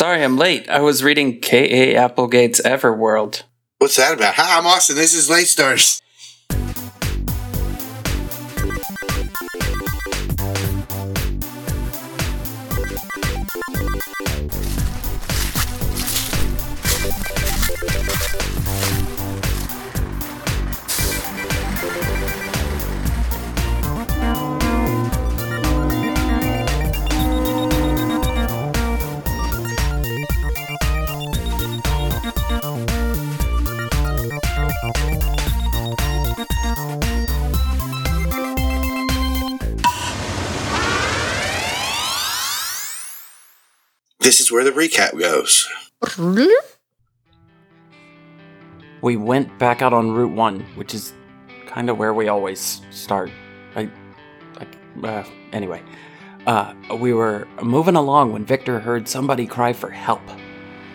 Sorry, I'm late. I was reading K.A. Applegate's Everworld. What's that about? Hi, I'm Austin. This is Late Starters. This is where the recap goes. We went back out on Route 1, which is kind of where we always start. I, like, uh, anyway. Uh, we were moving along when Victor heard somebody cry for help.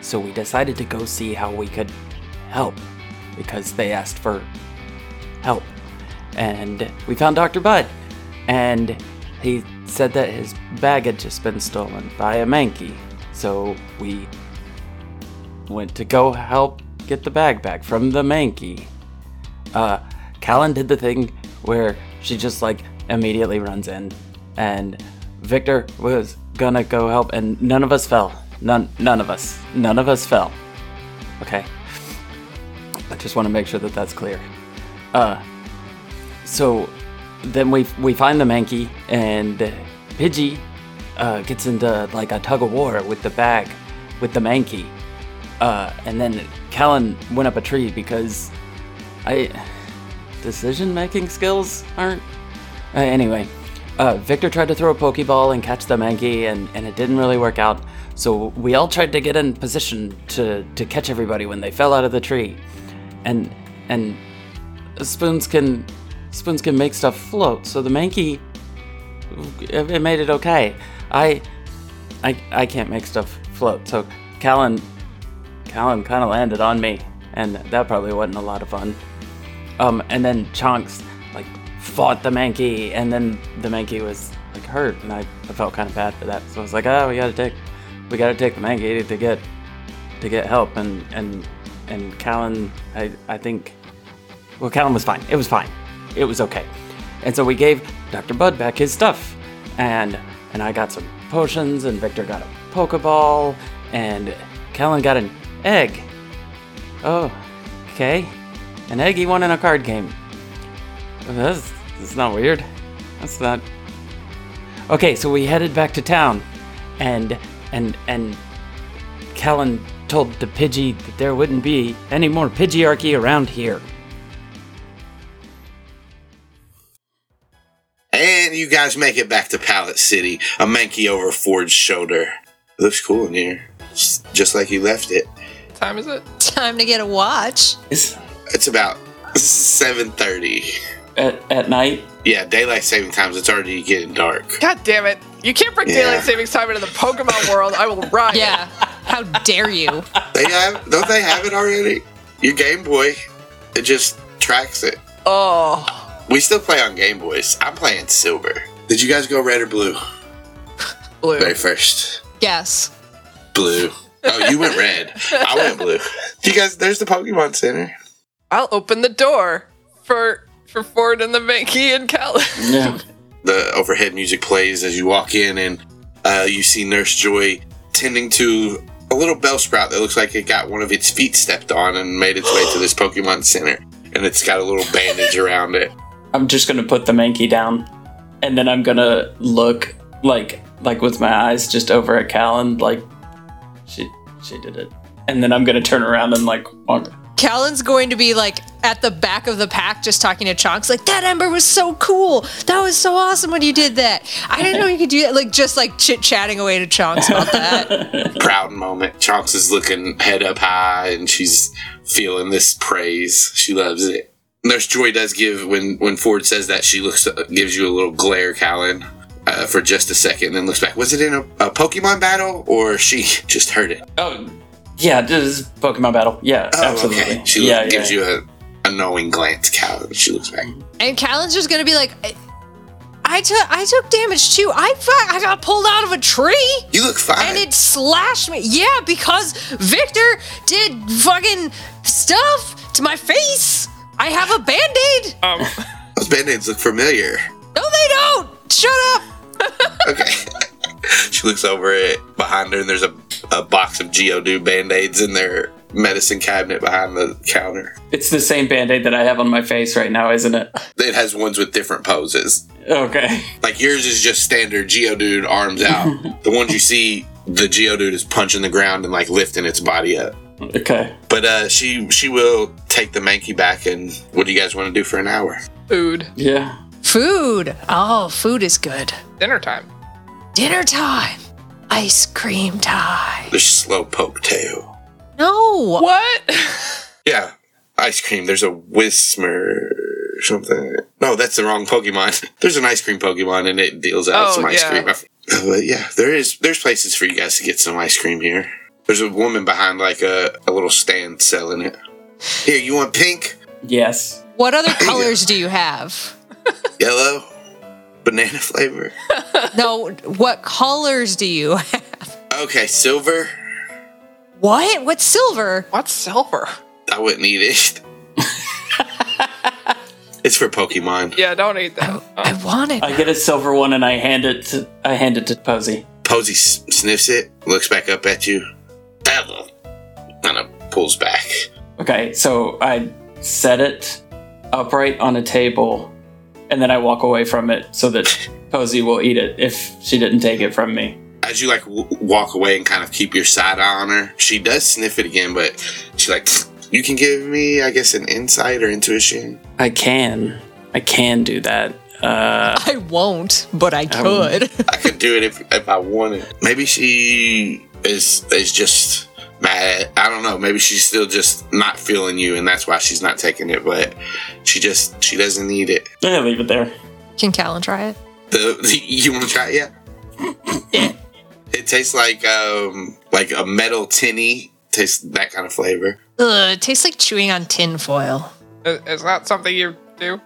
So we decided to go see how we could help because they asked for help. And we found Dr. Bud. And he said that his bag had just been stolen by a Mankey. So we went to go help get the bag back from the Mankey. Uh, Calynn did the thing where she just like immediately runs in, and Victor was gonna go help, and none of us fell. None, none of us, none of us fell. Okay. I just want to make sure that that's clear. Uh, so then we we find the Mankey, and Pidgey uh, gets into like a tug of war with the bag, with the Mankey. Uh, and then Calynn went up a tree because I decision making skills aren't. Uh, anyway, uh, Victor tried to throw a Pokeball and catch the Mankey, and, and it didn't really work out. So we all tried to get in position to, to catch everybody when they fell out of the tree, and and spoons can spoons can make stuff float. So the Mankey it, made it okay. I I I can't make stuff float. So Calynn Calynn kind of landed on me, and that probably wasn't a lot of fun. Um, and then Chonks like fought the Mankey, and then the Mankey was like hurt, and I, I felt kind of bad for that. So I was like, oh, we gotta take, we gotta take the Mankey to get, to get help, and and and Calynn, I I think, well, Calynn was fine. It was fine. It was okay. And so we gave Dr. Bud back his stuff, and and I got some potions, and Victor got a Pokeball, and Calynn got an egg. Oh, okay. An egg he won in a card game. That's, that's not weird. That's not. Okay, so we headed back to town, and and and Calynn told the Pidgey that there wouldn't be any more Pidgearchy around here. You guys make it back to Pallet City, a Mankey over Ford's shoulder. It looks cool in here. It's just like you left it. What time is it? Time to get a watch. Is It's about 7.30. at, at night. Yeah, daylight saving times. It's already getting dark. God damn it. You can't bring Yeah. daylight savings time into the Pokemon world. I will riot. Yeah. How dare you? They have, don't they have it already? Your Game Boy, it just tracks it. Oh. We still play on Game Boys. I'm playing Silver. Did you guys go red or blue? Blue. Very first. Yes. Blue. Oh, you went red. I went blue. You guys, there's the Pokemon Center. I'll open the door for for Ford and the Mankey and Calynn. Yeah. The overhead music plays as you walk in, and uh, you see Nurse Joy tending to a little Bellsprout that looks like it got one of its feet stepped on and made its way to this Pokemon Center. And it's got a little bandage around it. I'm just gonna put the Mankey down, and then I'm gonna look like like with my eyes just over at Calynn, like she she did it, and then I'm gonna turn around and like walk. Calynn's going to be like at the back of the pack just talking to Chonks, like, that ember was so cool. That was so awesome when you did that. I didn't know you could do that. Like, just like chit chatting away to Chonks about that. Proud moment. Chonks is looking head up high, and she's feeling this praise. She loves it. Nurse Joy does give when when Ford says that she looks gives you a little glare, Calynn, uh, for just a second, and then looks back. Was it in a, a Pokemon battle, or she just heard it? Oh, yeah, this is Pokemon battle. Yeah, Oh, absolutely. okay. She yeah, gives yeah. you a, a knowing glance, Calynn. She looks back. and Calynn's just going to be like, I, I took I took damage too. I fu- I got pulled out of a tree You look fine. and it slashed me. Yeah, because Victor did fucking stuff to my face. I have a band-aid. Um, Those band-aids look familiar. No, they don't. Shut up. Okay. she looks over it behind her, and there's a, a box of Geodude band-aids in their medicine cabinet behind the counter. It's the same band aid that I have on my face right now, isn't it? It has ones with different poses. Okay. Like yours is just standard Geodude arms out. the ones you see, the Geodude is punching the ground and like lifting its body up. Okay. But uh, she she will take the Mankey back, and what do you guys want to do for an hour? food. Yeah. Food. Oh, food is good. Dinner time. Dinner time. Ice cream time. The Slowpoke tail. No. What? Yeah, ice cream. There's a Whismur something. No, that's the wrong Pokemon. There's an ice cream Pokemon, and it deals out Oh, some ice yeah. cream. But yeah, there is. There's places for you guys to get some ice cream here. There's a woman behind like a, a little stand selling it. Here, you want pink, Yes. What other colors do you have? yellow, banana flavor? No, what colors do you have? Okay, silver. What? What's silver? What's silver? I wouldn't eat it. it's for Pokemon. Yeah, don't eat that. I Um, want it. I get a silver one and I hand it to I hand it to Posey. Posey s- sniffs it, looks back up at you. Hello. Kind of pulls back. Okay, so I set it upright on a table and then I walk away from it so that Posey will eat it if she didn't take it from me. As you like w- walk away and kind of keep your side eye on her, she does sniff it again, but she like, you can give me, I guess, an insight or intuition. I can. I can do that. Uh, I won't, but I could. I could do it if, if I wanted. Maybe she is is just mad. I don't know. Maybe she's still just not feeling you, and that's why she's not taking it. But she just she doesn't need it. yeah, leave it there. Can Calynn try it? The, the you want to try it? Yeah. It tastes like um like a metal tinny. Tastes that kind of flavor. Ugh, it tastes like chewing on tin foil. is, is that something you do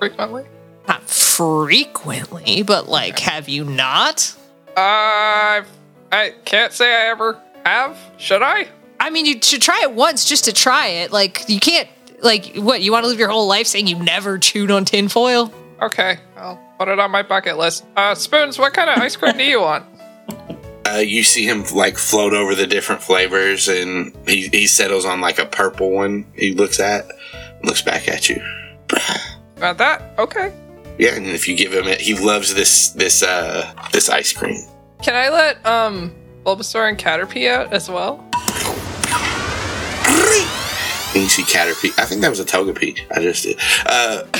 frequently? Not frequently, but like, have you not? Uh, I can't say I ever have. Should I? I mean, you should try it once just to try it. Like, you can't, like, what, you want to live your whole life saying you never chewed on tinfoil? Okay, I'll put it on my bucket list. Uh, Spoons, what kind of ice cream do you want? Uh, you see him like float over the different flavors, and he he settles on like a purple one. He looks at, looks back at you. About that? Okay. Yeah, and if you give him it, he loves this this uh this ice cream. Can I let um Bulbasaur and Caterpie out as well? And you see Caterpie. I think that was a Togepi. I just did. Uh,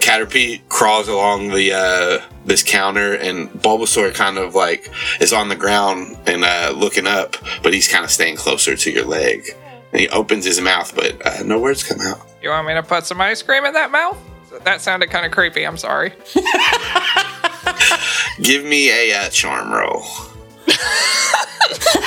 Caterpie crawls along the uh, this counter, and Bulbasaur kind of like is on the ground and uh, looking up, but he's kind of staying closer to your leg. And he opens his mouth, but uh, no words come out. You want me to put some ice cream in that mouth? That sounded kind of creepy. I'm sorry. Give me a uh, charm roll.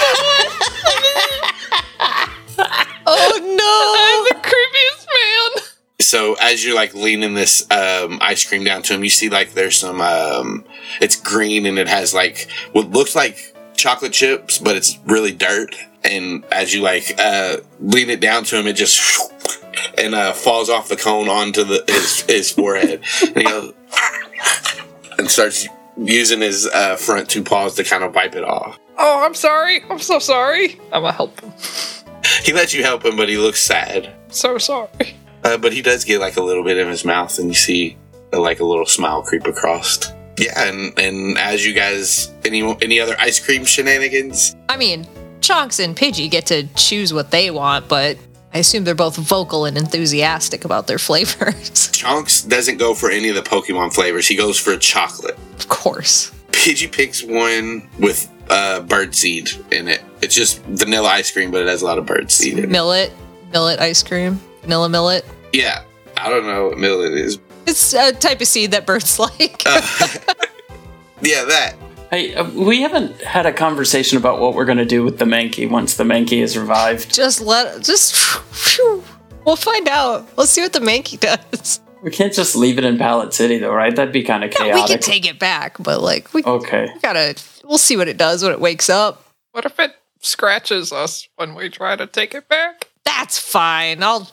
Oh, no! I'm the creepiest man. So as you're like leaning this um, ice cream down to him, you see like there's some. Um, it's green and it has like what looks like chocolate chips, but it's really dirt. And as you like uh, lean it down to him, it just and uh, falls off the cone onto the his, his forehead, and he goes and starts using his uh, front two paws to kind of wipe it off. Oh, I'm sorry. I'm so sorry. I'm gonna help him. He lets you help him, but he looks sad. So sorry. Uh, but he does get like a little bit in his mouth, and you see uh, like a little smile creep across. Yeah, and and as you guys, any any other ice cream shenanigans? I mean, Chonks and Pidgey get to choose what they want, but I assume they're both vocal and enthusiastic about their flavors. Chunks doesn't go for any of the Pokemon flavors. He goes for chocolate. of course. Pidgey picks one with uh, birdseed in it. It's just vanilla ice cream, but it has a lot of birdseed in it. Millet, millet ice cream, vanilla millet. Yeah, I don't know what millet is. It's a type of seed that birds like. Yeah, that. Hey, uh, we haven't had a conversation about what we're gonna do with the Mankey once the Mankey is revived. just let, just, phew, we'll find out. Let's see what the Mankey does. We can't just leave it in Pallet City, though, right? That'd be kind of Yeah, we chaotic. can take it back, but like we okay. gotta. We'll see what it does when it wakes up. What if it scratches us when we try to take it back? That's fine. I'll.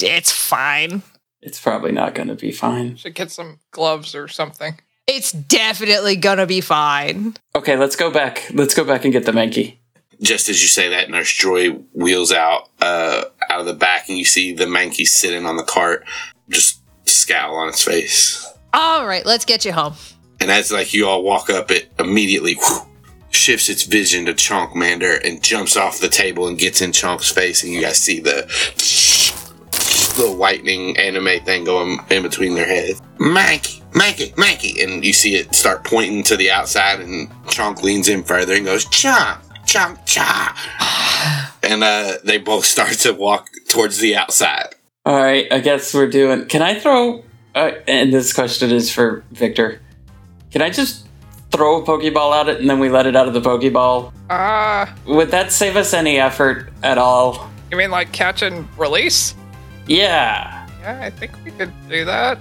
It's fine. It's probably not going to be fine. Should get some gloves or something. It's definitely gonna be fine. Okay, let's go back. Let's go back and get the Mankey. Just as you say that, Nurse Joy wheels out uh, out of the back, and you see the Mankey sitting on the cart, just scowl on its face. All right, let's get you home. And as like you all walk up, it immediately shifts its vision to Chonk Mander and jumps off the table and gets in Chonk's face, and you guys see the little whitening anime thing going in between their heads. Mankey, Mankey, Mankey, and you see it start pointing to the outside, and Chonk leans in further and goes Chonk, Chonk, Chonk, and uh, they both start to walk towards the outside. All right, I guess we're doing. Can I throw? Uh, and this question is for Victor. Can I just throw a Pokeball at it and then we let it out of the Pokeball? Ah, Would that save us any effort at all? you mean like catch and release? Yeah. Yeah, I think we could do that.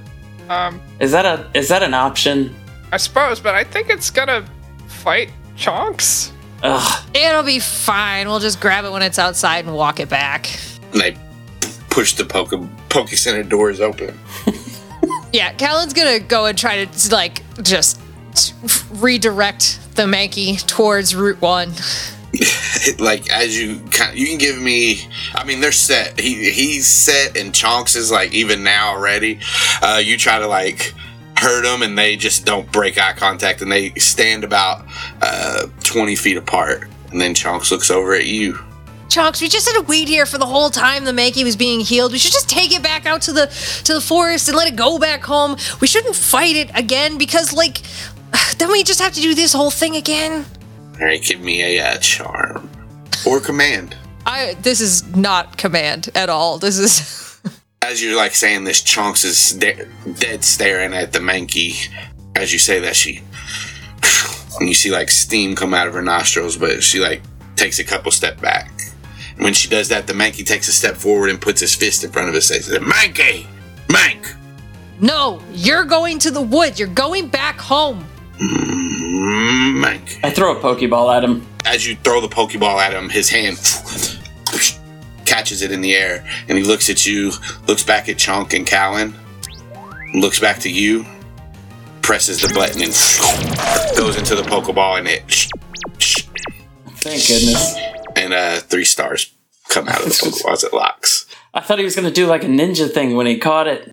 Um, Is that a is that an option? I suppose, but I think it's gonna fight chonks. Ugh. It'll be fine. We'll just grab it when it's outside and walk it back. And I push the Poke Poke Center doors open. Yeah, Calynn's gonna go and try to like just redirect the Mankey towards Route One. like as you kind you can give me i mean they're set he he's set and chonks is like even now already uh you try to like hurt them and they just don't break eye contact and they stand about uh 20 feet apart and then chonks looks over at you Chunks, we just had a weed here for the whole time the Mankey was being healed. We should just take it back out to the to the forest and let it go back home. We shouldn't fight it again because like then we just have to do this whole thing again. all right give me a uh, charm or command I this is not command at all. This is as you're like saying this Chunks is de- dead staring at the mankey. as you say that she and you see like steam come out of her nostrils but she like takes a couple step back and when she does that the mankey takes a step forward and puts his fist in front of his face and says mankey mank No, you're going to the woods. You're going back home. Mank I throw a Pokeball at him. as you throw the pokeball at him his hand catches it in the air and he looks at you looks back at chonk and callan looks back to you presses the button and goes into the pokeball and it Thank goodness. and uh three stars come out of the pokeball as it locks I thought he was gonna do like a ninja thing when he caught it.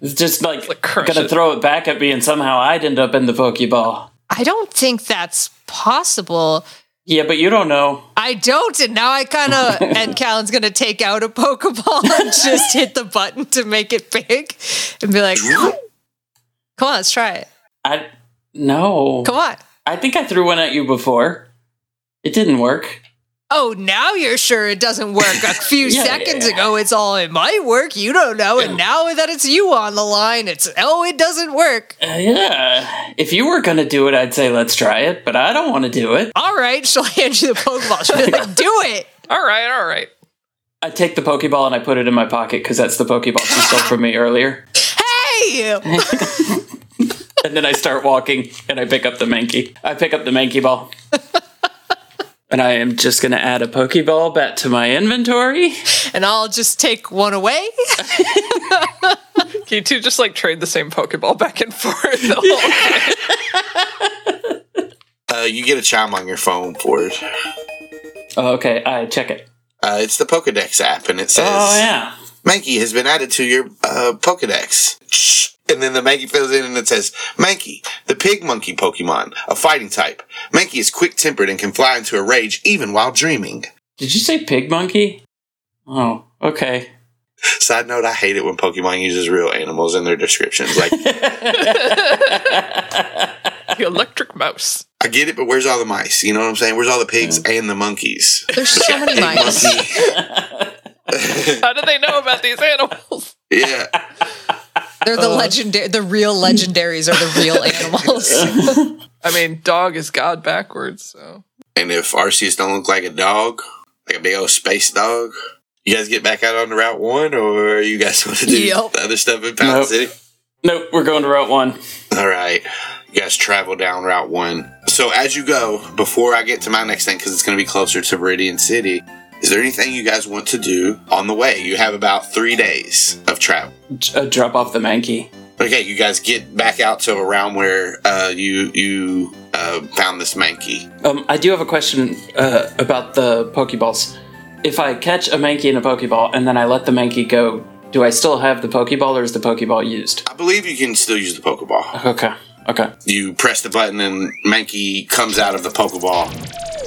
It's just like, Like gonna it. throw it back at me, and somehow I'd end up in the Pokeball. I don't think that's possible. Yeah, but you don't know. I don't, and now I kind of. and Calynn's gonna take out a Pokeball and just hit the button to make it big, and be like, "Come on, let's try it. I no. Come on." I think I threw one at you before. It didn't work. Oh, now you're sure it doesn't work. A few Yeah, seconds yeah. ago, it's all it might work. You don't know, and now that it's you on the line, it's oh, it doesn't work. Uh, yeah. If you were gonna do it, I'd say let's try it, but I don't want to do it. All right, she'll hand you the Pokeball. She'll be like, "Do it." All right, all right. I take the Pokeball and I put it in my pocket because that's the Pokeball she stole from me earlier. Hey, And then I start walking and I pick up the Mankey. I pick up the Mankey ball. And I am just going to add a Pokeball back to my inventory. and I'll just take one away. Can you two just like trade the same Pokeball back and forth? The whole uh you get a chime on your phone for it Oh, okay, I check it. uh it's the pokedex app and it says Oh, yeah. Mankey has been added to your uh, Pokedex. Shh. And then the Mankey fills in and it says, Mankey, the pig monkey Pokemon, a fighting type. Mankey is quick tempered and can fly into a rage even while dreaming. Did you say pig monkey? Oh, okay. Side note, I hate it when Pokemon uses real animals in their descriptions. Like, the electric mouse. I get it, but where's all the mice? You know what I'm saying? Where's all the pigs and the monkeys? There's so many mice. How do they know about these animals? yeah. They're the uh, legendary. The real legendaries are the real animals. I mean, dog is God backwards, so And if Arceus don't look like a dog, like a big old space dog, You guys get back out on the Route 1 or you guys want to do Yep. the other stuff in Pound Nope. City? Nope, we're going to Route 1. All right. You guys travel down Route 1. So as you go, before I get to my next thing, because it's going to be closer to Viridian City, is there anything you guys want to do on the way? You have about three days of travel. Uh, drop off the Mankey. Okay, you guys get back out to around where uh, you you uh, found this Mankey. Um, I do have a question uh, about the Pokeballs. If I catch a Mankey in a Pokeball and then I let the Mankey go, do I still have the Pokeball or is the Pokeball used? I believe you can still use the Pokeball. Okay, okay. You press the button and Mankey comes out of the Pokeball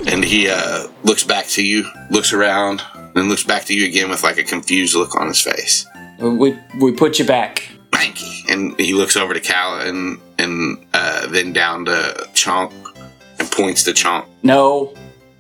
and he uh, looks back to you, looks around, and looks back to you again with like a confused look on his face. We, we put you back. Thank you. And he looks over to Cal and, and uh, then down to Chonk and points to Chonk. No,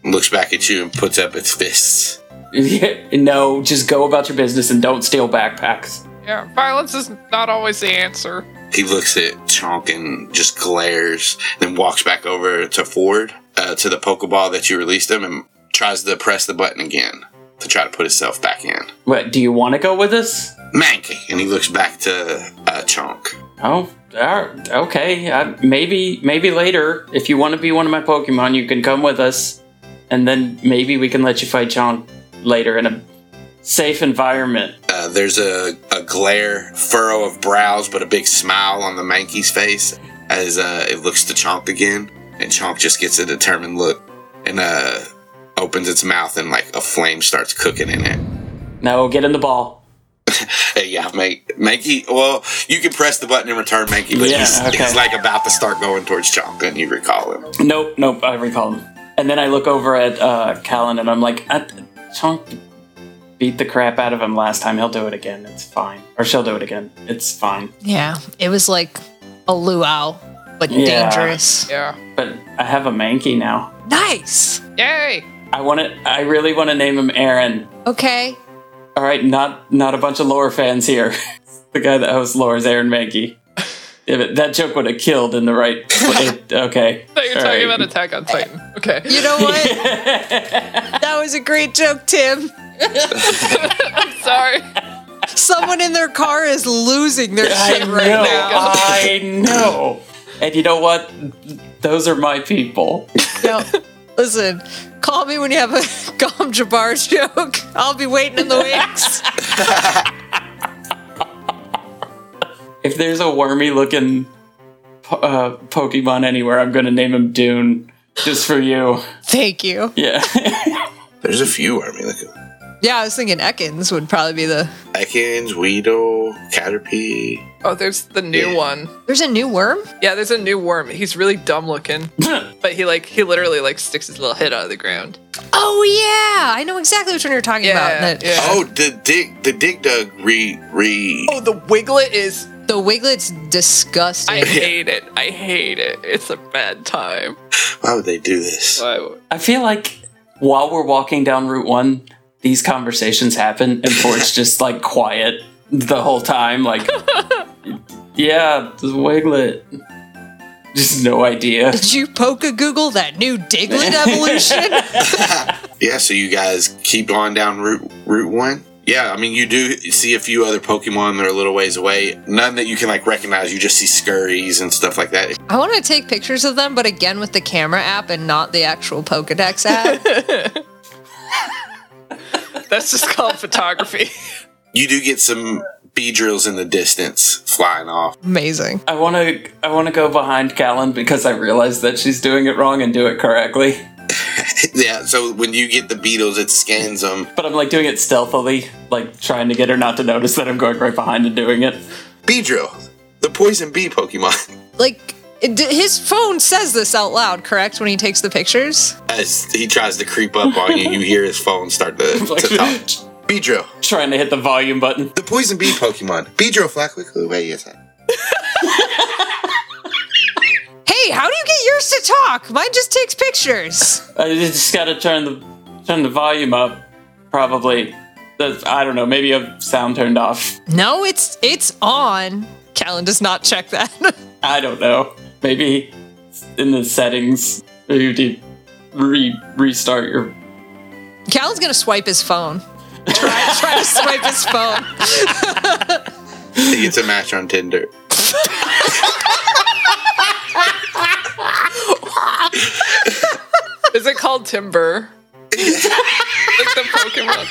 Looks back at you and puts up its fists. no, just go about your business and don't steal backpacks. Yeah, violence is not always the answer. He looks at Chonk and just glares, then walks back over to Ford, uh, to the Pokeball that you released him, and tries to press the button again to try to put himself back in. What, do you want to go with us? Mankey! And he looks back to uh, Chonk. Oh, right, okay. Uh, maybe, maybe later, if you want to be one of my Pokemon, you can come with us, and then maybe we can let you fight Chonk later in a safe environment. Uh, there's a, a glare, furrow of brows, but a big smile on the Mankey's face as uh, it looks to Chonk again. And Chonk just gets a determined look and uh, opens its mouth, and like a flame starts cooking in it. No, get in the ball. Hey, yeah, Mank, Mankey. Well, you can press the button and return Mankey, but Yeah, he's, okay. he's like about to start going towards Chonk, and you recall him. Nope, nope, I recall him. And then I look over at uh, Callan and I'm like, "Uh, Chonk beat the crap out of him last time. He'll do it again. It's fine. Or she'll do it again. It's fine. Yeah, it was like a luau, but Yeah. dangerous. Yeah. But I have a Mankey now. Nice. Yay! I want to. I really want to name him Aaron. Okay. All right, not not a bunch of lore fans here. the guy that hosts lore is Aaron Mahnke. Yeah, that joke would have killed in the right. it- okay. I thought you're All talking right. about Attack on Titan. Okay. You know what? that was a great joke, Tim. I'm sorry. Someone in their car is losing their I shit right know. now. I know. And you know what? Those are my people. No, listen, call me when you have a Gom Jabbar joke. I'll be waiting in the wings. If there's a wormy looking uh, Pokemon anywhere, I'm going to name him Dune. Just for you. Thank you. Yeah. There's a few army. Look at Yeah, I was thinking Ekans would probably be the. Ekans, Weedle, Caterpie. Oh, there's the new Yeah. one. There's a new worm. Yeah, there's a new worm. He's really dumb looking, but he like he literally like sticks his little head out of the ground. Oh yeah, I know exactly which one you're talking about. Yeah, And the, yeah. Oh, the dig, the dig dug re re. Oh, the Wiglett is. the Wiglett's disgusting. I hate it. I hate it. It's a bad time. Why would they do this? I feel like while we're walking down Route 1, these conversations happen and Ford's just like quiet the whole time. Like, yeah, the Wiglett. Just no idea. Did you poke a Google that new Diglett evolution? Yeah, so you guys keep on down Route Route One. Yeah, I mean you do see a few other Pokemon that are a little ways away. None that you can like recognize. You just see scurries and stuff like that. I want to take pictures of them, but again with the camera app and not the actual Pokedex app. That's just called photography. You do get some Beedrills in the distance flying off. Amazing. I want to I want to go behind Calynn because I realize that she's doing it wrong and do it correctly. yeah, so when you get the beetles, it scans them. But I'm like doing it stealthily, like trying to get her not to notice that I'm going right behind and doing it. Beedrill, the poison bee Pokemon. Like it, his phone says this out loud, correct? When he takes the pictures. As he tries to creep up on you, you hear his phone start to, Like, to talk. Beedrill, trying to hit the volume button. the poison bee Pokemon. Beedrill, fly quickly away. Yes, I- Hey, how do you get yours to talk? Mine just takes pictures. I just got to turn the turn the volume up. Probably. That's, I don't know. Maybe a sound turned off. No, it's it's on. Calynn does not check that. I don't know. Maybe in the settings, maybe to re restart your. Calynn's gonna swipe his phone. try, try to swipe his phone. He gets a match on Tinder. Is it called Timber? like the Pokemon.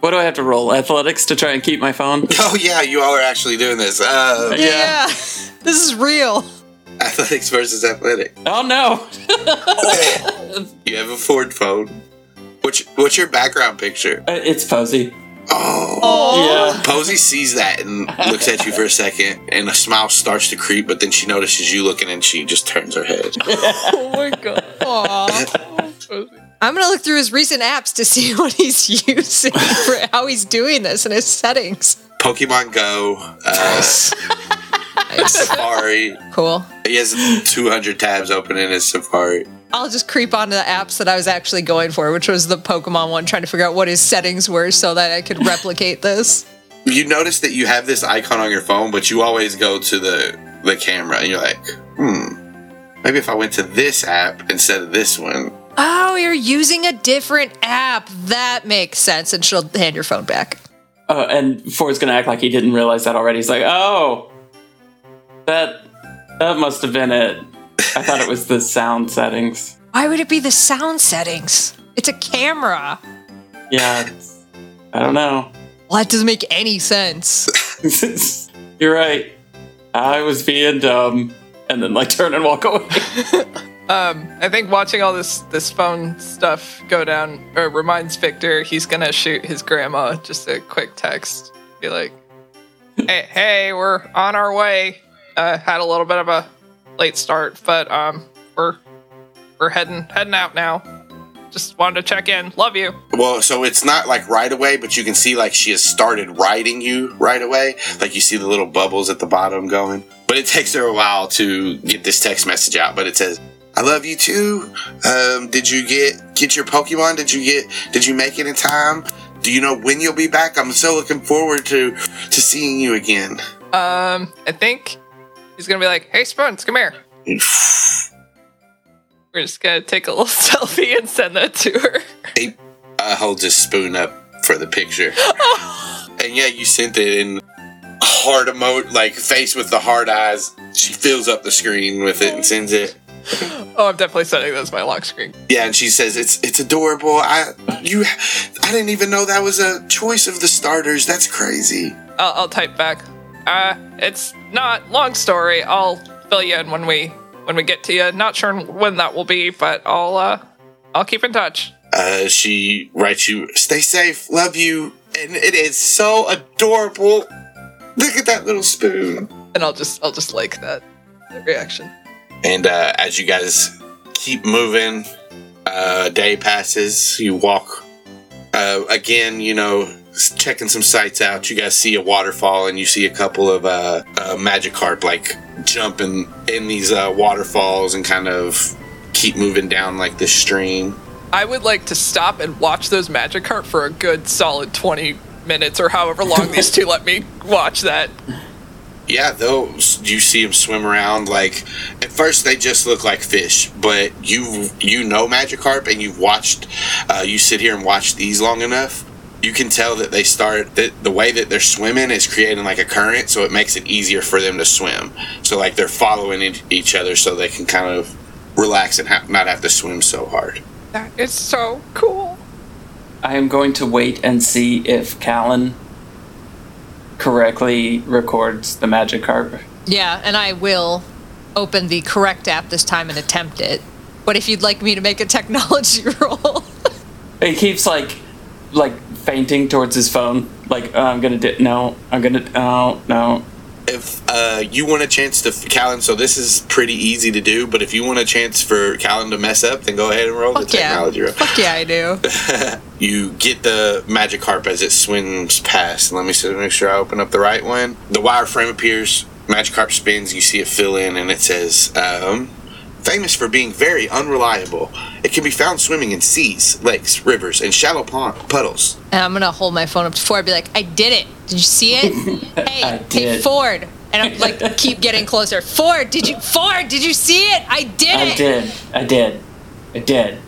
What do I have to roll? Athletics to try and keep my phone? Oh yeah, you all are actually doing this. Uh, Yeah. This is real. athletics versus athletic. Oh no! You have a Ford phone. What's what's your background picture? Uh, It's Posey. Oh. Yeah. Posey sees that and looks at you for a second, and a smile starts to creep, but then she notices you looking and she just turns her head. Oh my god. Aw. I'm gonna look through his recent apps to see what he's using for how he's doing this in his settings. Pokemon Go, uh, Safari. Cool. He has 200 tabs open in his Safari. I'll just creep onto the apps that I was actually going for, which was the Pokemon one, trying to figure out what his settings were so that I could replicate this. You notice that you have this icon on your phone, but you always go to the the camera, and you're like, hmm, maybe if I went to this app instead of this one. Oh, you're using a different app. That makes sense. And she'll hand your phone back. Oh, and Ford's gonna act like he didn't realize that already. He's like, oh, that that must have been it. I thought it was the sound settings. Why would it be the sound settings? It's a camera. Yeah, it's, I don't know. Well, that doesn't make any sense. You're right. I was being dumb, and then like turn and walk away. Um, I think watching all this this phone stuff go down or reminds Victor he's gonna shoot his grandma just a quick text. Be like, "Hey, hey, we're on our way. Uh, had a little bit of a late start, but um, we're we're heading heading out now. Just wanted to check in. Love you." Well, so it's not like right away, but you can see like she has started writing you right away. Like you see the little bubbles at the bottom going. But it takes her a while to get this text message out. But it says, "I love you too. Um, did you get get your Pokemon? Did you get? Did you make it in time? Do you know when you'll be back? I'm so looking forward to to seeing you again." Um, I think he's gonna be like, "Hey, Spoons, come here. We're just gonna take a little selfie and send that to her." he uh, holds his spoon up for the picture. and yeah, you sent it in heart emote, like face with the hard eyes. She fills up the screen with it and sends it. Oh, I'm definitely setting this my lock screen. Yeah, and she says it's it's adorable. I you I didn't even know that was a choice of the starters. That's crazy. I'll, I'll type back. Uh, it's not long story. I'll fill you in when we when we get to you. Not sure when that will be, but I'll uh I'll keep in touch. Uh, she writes you, "Stay safe, love you," and it is so adorable. Look at that little spoon. And I'll just I'll just like that, that reaction. And uh, as you guys keep moving, uh, day passes. You walk uh, again. You know, checking some sights out. You guys see a waterfall, and you see a couple of uh, uh, Magikarp like jumping in these uh, waterfalls and kind of keep moving down like this stream. I would like to stop and watch those Magikarp for a good solid twenty minutes or however long these two let me watch that. Yeah, those you see them swim around like at first they just look like fish, but you you know Magikarp and you've watched uh, you sit here and watch these long enough, you can tell that they start that the way that they're swimming is creating like a current, so it makes it easier for them to swim. So like they're following each other, so they can kind of relax and ha- not have to swim so hard. That is so cool. I am going to wait and see if Calynn correctly records the Magikarp. Yeah, and I will open the correct app this time and attempt it. But if you'd like me to make a technology roll, it keeps like like fainting towards his phone. Like "Oh, I'm gonna do no, I'm gonna oh no. If uh, you want a chance to Calynn, so this is pretty easy to do, but if you want a chance for Calynn to mess up, then go ahead and roll fuck the yeah, technology roll. fuck yeah, I do. you get the Magikarp as it swims past. Let me see, make sure I open up the right one. The wireframe appears. Magikarp spins. You see it fill in, and it says, um, "Famous for being very unreliable. It can be found swimming in seas, lakes, rivers, and shallow pond puddles." And I'm gonna hold my phone up to Ford, be like, "I did it. Did you see it? Hey, I hey. Ford." And I'm like, keep getting closer. Ford, did you? Ford, did you see it? I did it. I it. did, I did, I did.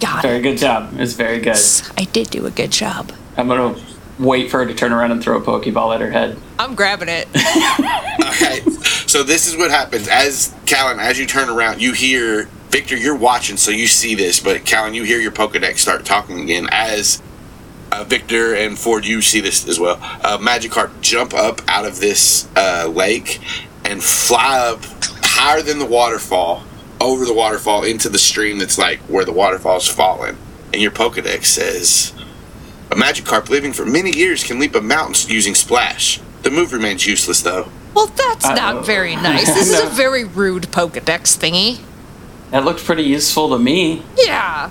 Got Very it. good job. It's very good. I did do a good job. I'm gonna wait for her to turn around and throw a Pokeball at her head. I'm grabbing it. Alright, so this is what happens. As Calynn, as you turn around, you hear Victor, you're watching, so you see this, but Calynn, you hear your Pokedex start talking again as uh, Victor and Ford, you see this as well. Uh, Magikarp jump up out of this uh, lake and fly up higher than the waterfall, over the waterfall into the stream that's like where the waterfall's falling. And your Pokedex says, a Magikarp living for many years can leap a mountain using Splash. The move remains useless though. Well, that's Uh-oh. not very nice. This is a very rude Pokedex thingy. That looked pretty useful to me. Yeah.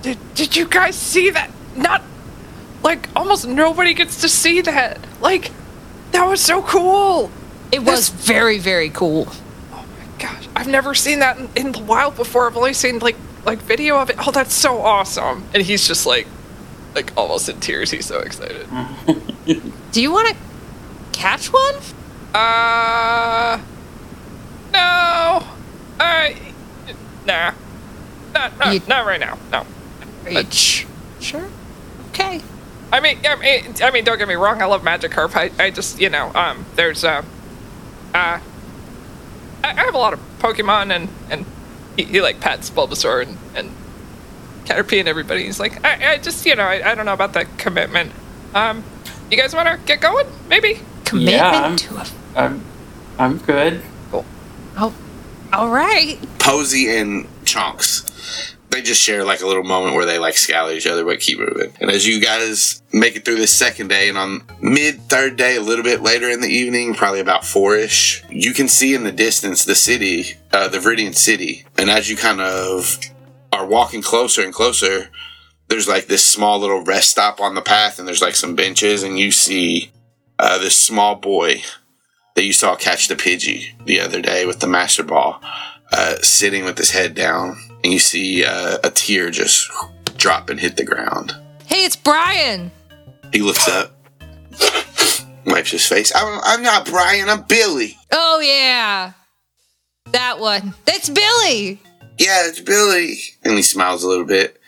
Did, did you guys see that? Not like almost nobody gets to see that. Like that was so cool. It was very, very cool. Oh my gosh, I've never seen that in, in the wild before. I've only seen like like video of it. Oh, that's so awesome! And he's just like like almost in tears. He's so excited. Do you want to catch one? Uh, no. Uh, nah. Not, not, You- not right now. No. Are you ch- sure? Okay. I mean, I mean, I mean, don't get me wrong. I love Magikarp. I, I just, you know, um, there's, uh, uh, I, I have a lot of Pokemon, and and he, he like pats Bulbasaur and and Caterpie and everybody. He's like, I, I just, you know, I, I don't know about that commitment. Um, you guys want to get going? Maybe. Commitment Yeah, to a. I'm, I'm good. Oh, all right. Posey and Chunks. They just share like a little moment where they like scowl at each other but keep moving. And as you guys make it through this second day and on mid third day, a little bit later in the evening, probably about four ish, you can see in the distance the city, uh, the Viridian city. And as you kind of are walking closer and closer, there's like this small little rest stop on the path and there's like some benches and you see uh, this small boy that you saw catch the Pidgey the other day with the Master Ball uh, sitting with his head down, and you see uh, a tear just drop and hit the ground. Hey, it's Brian. He looks up, wipes his face. I'm, I'm not Brian, I'm Billy. Oh yeah, that one. That's Billy. Yeah, it's Billy. And he smiles a little bit,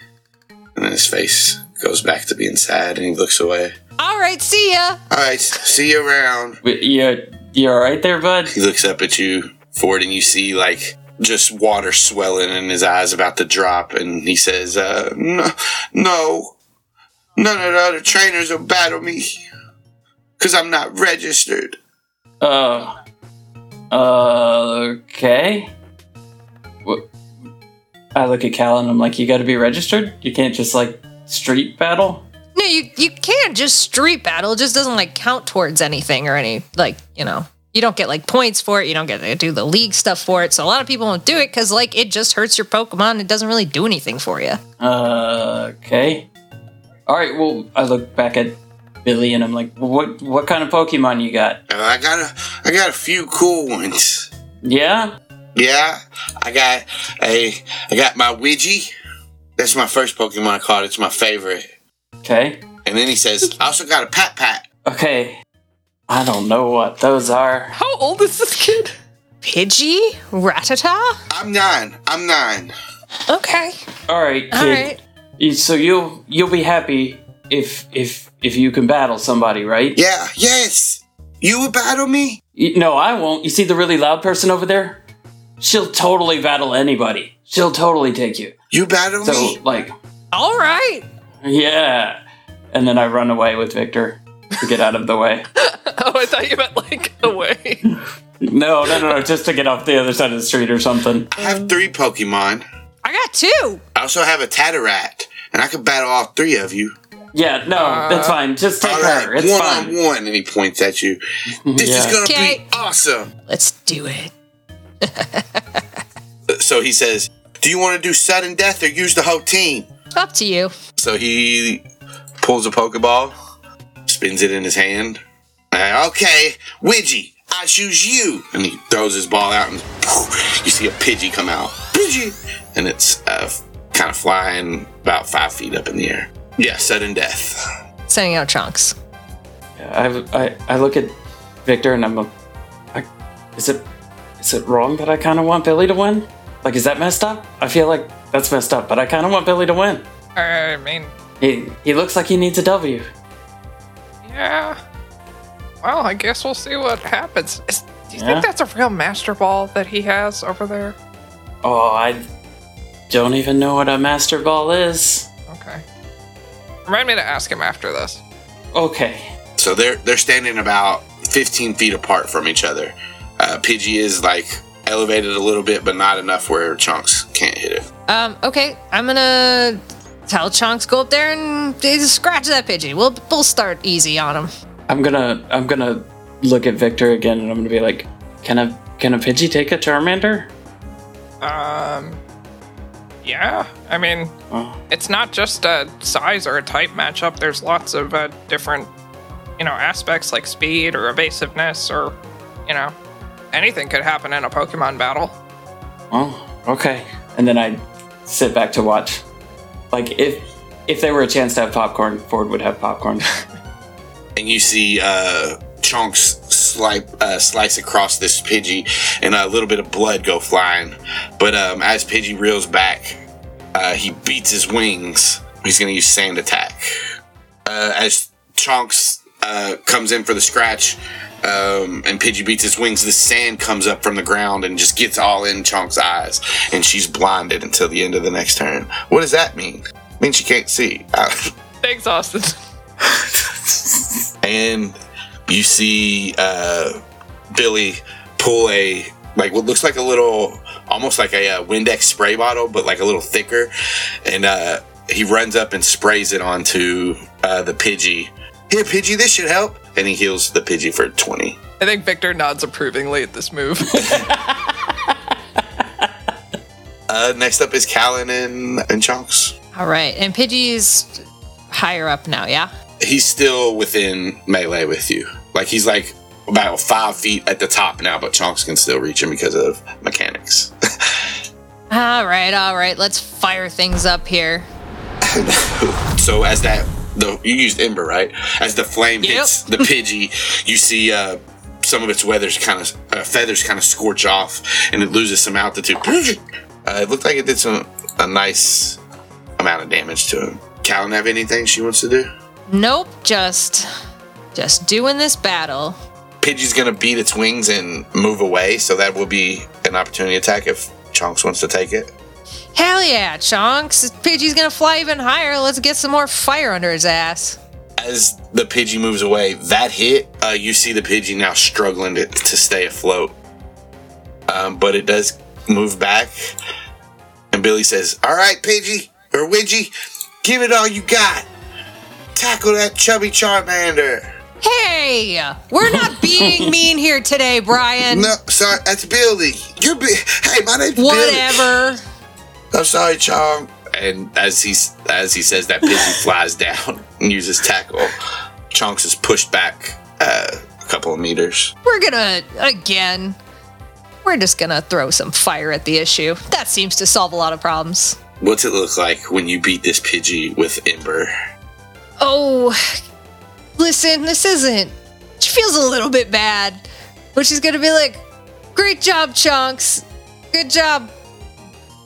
and then his face goes back to being sad, and he looks away. All right, see ya. All right, see you around. But You, you all right there, bud? He looks up at you, Ford, and you see like just water swelling in his eyes about to drop, and he says, uh, "No, no, none of the other trainers will battle me because I'm not registered." Uh, uh, okay. What? I look at Cal and I'm like, you got to be registered. You can't just like street battle. No, you you can't just street battle. It just doesn't like count towards anything or any like you know. You don't get like points for it. You don't get to do the league stuff for it. So a lot of people don't do it because like it just hurts your Pokemon. It doesn't really do anything for you. Uh, okay. All right. Well, I look back at Billy and I'm like, what what kind of Pokemon you got? Uh, I got a, I got a few cool ones. Yeah. Yeah, I got a, I got my Widgie. That's my first Pokemon card. It's my favorite. Okay. And then he says, "I also got a Pat Pat." Okay. I don't know what those are. How old is this kid? Pidgey, Rattata. I'm nine. I'm nine. Okay, All right, kid. all right. So you'll you'll be happy if if if you can battle somebody, right? Yeah. Yes. You would battle me. Y- No, I won't. You see the really loud person over there? She'll totally battle anybody. She'll totally take you. You battle So me. like, All right. Yeah. And then I run away with Victor to get out of the way. Oh, I thought you meant like away. No, no, no, no, just to get off the other side of the street or something. I have three Pokemon. I got two. I also have a Tatarat, and I could battle all three of you. Yeah, no, that's uh, fine. Just take All her. right, It's one fine. on one, and he points at you. This is gonna Okay. be awesome. Let's do it. So he says, "Do you want to do sudden death or use the whole team?" Up to you. So he pulls a Pokeball, spins it in his hand. Uh, okay, Widgie, I choose you. And he throws his ball out, and poof, you see a Pidgey come out. Pidgey! And it's uh, kind of flying about five feet up in the air. Yeah, sudden death. Sending out chunks. I, I, I look at Victor and I'm a, I, is it is it wrong that I kind of want Billy to win? Like, is that messed up? I feel like that's messed up. But I kind of want Billy to win. I mean, He he looks like he needs a W. yeah. Well, I guess we'll see what happens. Is, do you Yeah. think that's a real Master Ball that he has over there? Oh, I don't even know what a master ball is. Okay. Remind me to ask him after this. Okay. So they're they're standing about 15 feet apart from each other. Uh, Pidgey is like elevated a little bit, but not enough where Chunks can't hit it. Um, okay, I'm gonna tell Chunks go up there and scratch that Pidgey. We'll we'll start easy on him. I'm gonna I'm gonna look at Victor again, and I'm gonna be like, can a can a Pidgey take a Charmander? Um. Yeah, I mean, Oh, it's not just a size or a type matchup. There's lots of uh, different, you know, aspects like speed or evasiveness or, you know, anything could happen in a Pokemon battle. oh, okay. And then I sit back to watch. Like if if there were a chance to have popcorn, Ford would have popcorn. and you see uh, chunks slice, uh, slice across this Pidgey, and a little bit of blood go flying. But um, as Pidgey reels back, uh, he beats his wings. He's going to use Sand Attack. Uh, as Chunks uh, comes in for the scratch, um, and Pidgey beats his wings, the sand comes up from the ground and just gets all in Chunk's eyes, and she's blinded until the end of the next turn. What does that mean? It means she can't see. Thanks, Austin. and you see uh, Billy pull a like what looks like a little, almost like a uh, Windex spray bottle, but like a little thicker, and uh, he runs up and sprays it onto uh, the Pidgey. Here, Pidgey, this should help, and he heals the Pidgey for twenty. I think Victor nods approvingly at this move. Uh, next up is Calynn and and Chunks. All right, and Pidgey's higher up now. Yeah. He's still within melee with you. Like he's like about five feet at the top now, but Chunks can still reach him because of mechanics. All right, all right. Let's fire things up here. So as that the you used ember right? As the flame Yep. hits the Pidgey, you see uh, some of its weathers kind of uh, feathers kind of scorch off, and it loses some altitude. Uh, it looked like it did some a nice amount of damage to him. Calynn have anything she wants to do? Nope, just just doing this battle. Pidgey's gonna beat its wings and move away, so that will be an opportunity attack if Chunks wants to take it. Hell yeah, Chunks! Pidgey's gonna fly even higher. Let's get some more fire under his ass. As the Pidgey moves away, that hit, uh, you see the Pidgey now struggling to, to stay afloat. Um, but it does move back. And Billy says, All right, Pidgey, or Widgie, give it all you got. Tackle that chubby Charmander. Hey, we're not being mean here today, Brian. No, sorry, that's Billy. You're Bi- Hey, my name's Billy. Whatever. I'm sorry, Chong. And as he as he says that, Pidgey flies down and uses tackle. Chunks is pushed back uh, a couple of meters. We're gonna again. We're just gonna throw some fire at the issue. That seems to solve a lot of problems. What's it look like when you beat this Pidgey with Ember? Oh, listen, this isn't. She feels a little bit bad, but she's gonna be like, "Great job, Chunks. Good job,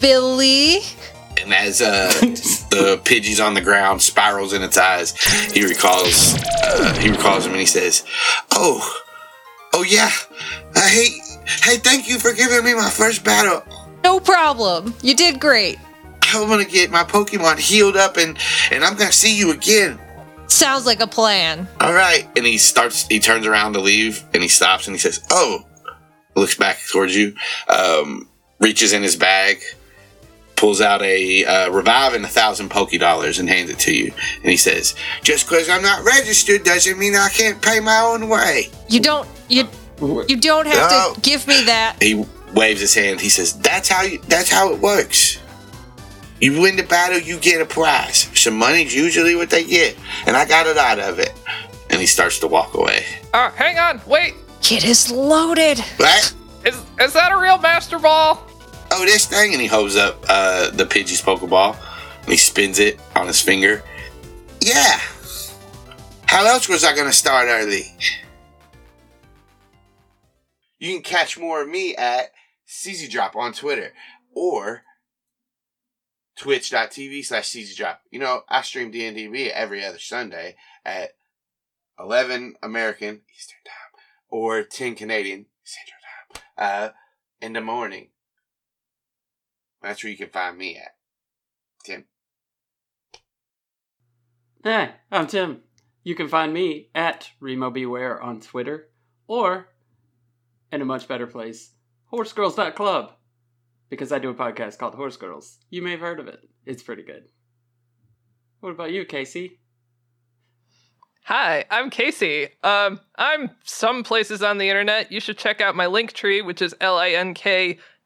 Billy." And as uh, the Pidgey's on the ground, spirals in its eyes, he recalls uh, he recalls him and he says, "Oh, oh yeah, hey, hey, thank you for giving me my first battle. No problem. You did great. I'm gonna get my Pokemon healed up and and I'm gonna see you again." Sounds like a plan. All right. And he starts, he turns around to leave and he stops and he says, Oh, looks back towards you, um, reaches in his bag, pulls out a uh, revive and a thousand Poke Dollars and hands it to you. And he says, Just because I'm not registered doesn't mean I can't pay my own way. You don't. You. You don't have No. to give me that. He waves his hand. He says, That's how you, that's how it works. You win the battle, you get a prize. Some money's usually what they get. And I got it out of it. And he starts to walk away. uh, hang on, wait. Kid is loaded. What? Is is that a real Master Ball? Oh, this thing, and he holds up uh, the Pidgey's Pokeball, and he spins it on his finger. Yeah. How else was I going to start early? You can catch more of me at SeezyDrop on Twitter or twitch.tv slash SeezyDrop. You know, I stream DNDB every other Sunday at 11 American Eastern Time or 10 Canadian Central Time uh, in the morning. That's where you can find me at. Tim. Hey, I'm Tim. You can find me at Remobware on Twitter or in a much better place, horsegirls.club. Because I do a podcast called Horse Girls. You may have heard of it. It's pretty good. What about you, Kaycie? Hi, I'm Kaycie. Um, I'm some places on the internet. You should check out my link tree, which is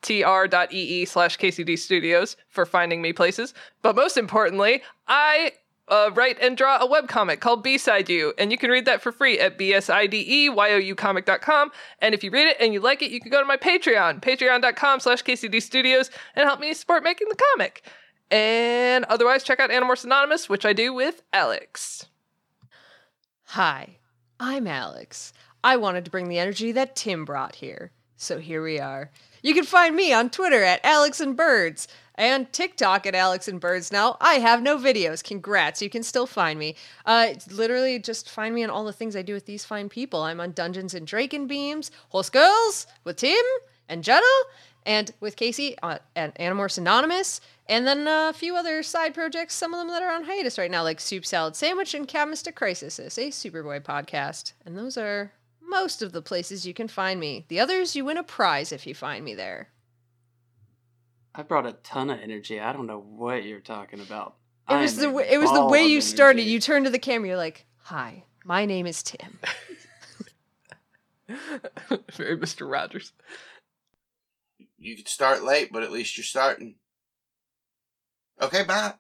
linktr.ee slash KCD Studios for finding me places. But most importantly, I uh, write and draw a webcomic called B-Side You, and you can read that for free at bsideyoucomic.com. And if you read it and you like it, you can go to my Patreon, patreon.com slash KCD Studios, and help me support making the comic. And otherwise, check out Animorphs Anonymous, which I do with Alex. Hi, I'm Alex. I wanted to bring the energy that Tim brought here. So here we are. You can find me on Twitter at Alex and Birds and TikTok at Alex and Birds. Now I have no videos. Congrats, you can still find me. Uh, literally just find me on all the things I do with these fine people. I'm on Dungeons and Draken Beams, Horse Girls with Tim and Jenna, and with Kaycie uh, at Animorphs Anonymous, and then a few other side projects. Some of them that are on hiatus right now, like Soup Salad Sandwich and Cabmistic Crisis, a Superboy podcast. And those are most of the places you can find me. The others, you win a prize if you find me there. I brought a ton of energy. I don't know what you're talking about. It was the way, it was the way of you started. You turned to the camera. You're like, "Hi, my name is Tim." Very Mr. Rogers. You could start late, but at least you're starting. Okay, bye.